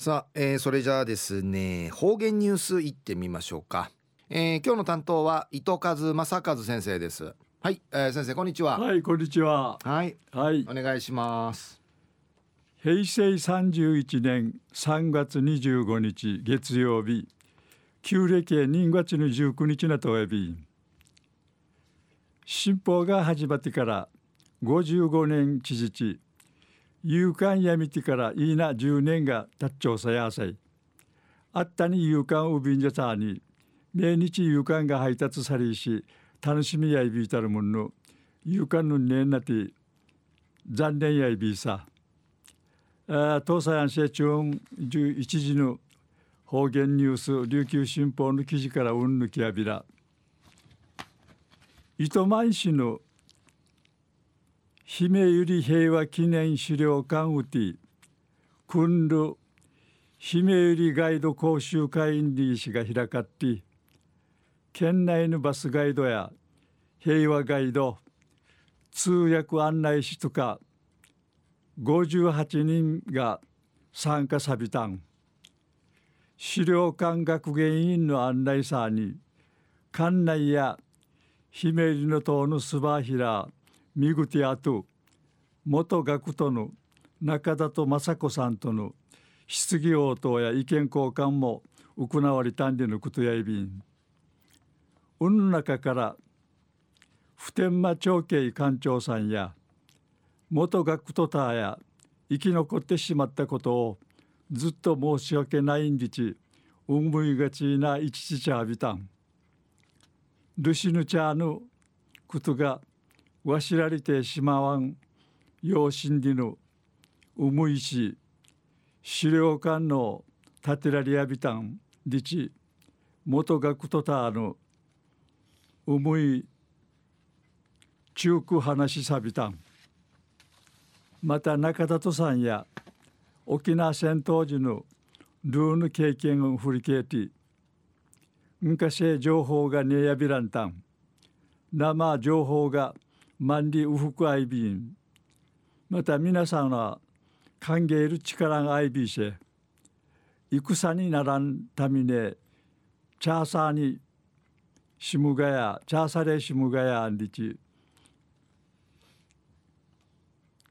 さあ、えー、それじゃあですね方言ニュースいってみましょうか、えー、今日の担当は糸数正和先生です。はい、えー、先生こんにちは。はいこんにちは。はい。はい。お願いします。平成31年3月25日月曜日旧暦2月の19日なとおび新法が始まってから55年知事勇敢やみてからいいな10年がたっちょうさやさい。あったに勇敢うびんじゃたに毎日勇敢が配達されし楽しみやいびいたるもんの勇敢のねんなて残念やいびいさ。東西安市中11時の方言ニュース琉球新報の記事からうんぬきやびら。糸満市の姫百合平和記念資料館うてくんる姫百合ガイド講習会員リー氏が開かって県内のバスガイドや平和ガイド通訳案内士とか58人が参加さびたん。資料館学芸員の案内さに館内や姫入の塔のすばひらミグティアと元学徒の中田と雅子さんとの質疑応答や意見交換も行われたんでのことやいびん。運の中から普天間長慶館長さんや元学徒ターや生き残ってしまったことをずっと申し訳ないんでち思いがちな一ちちゃびたん。ルシヌチャーのことがわしられてしまわん養親での思いし資料館の建てられやびたんでち元学徒たの思い中く話しさびたん。また中田とさんや沖縄戦当時のルーヌ経験を振り返って昔情報がねやびらんたん。生情報が万里ウフクアイビン。また皆さんは歓迎る力がアイビーシェ。戦にならんためにチャーサーにシムガヤチャーサレシムガヤアンリチ。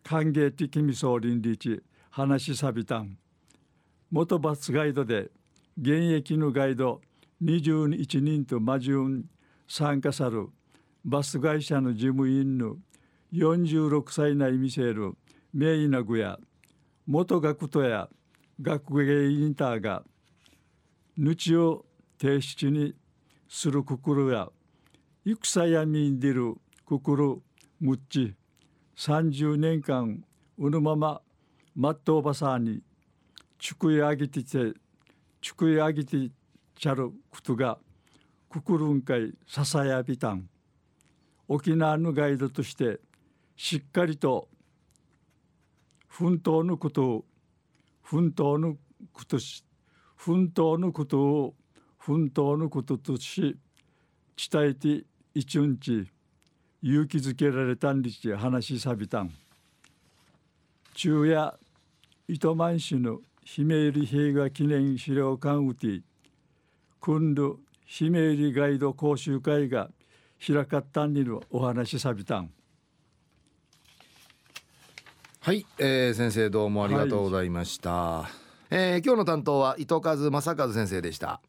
歓迎的みそうりんりち話しさびたん。元バスガイドで現役のガイド21人と魔順参加さる。バス会社の事務員の46歳内見せる名医なぐや元学徒や学芸インターがちを提出にするくくるや戦やみんでるくくるむっち30年間うぬまままっとおばさにちくいあげててちくいあげてちゃることがくくるんかいささやびたん。沖縄のガイドとしてしっかりと奮闘のことを奮闘のことし奮闘のことを奮闘のこととし伝えて一日勇気づけられたんりち話しさびたん。昼夜糸満市の姫入平和記念資料館うて君度姫入ガイド講習会が開かったんにるお話さびたん。はい、えー、先生どうもありがとうございました、はい、えー、今日の担当は糸数正和先生でした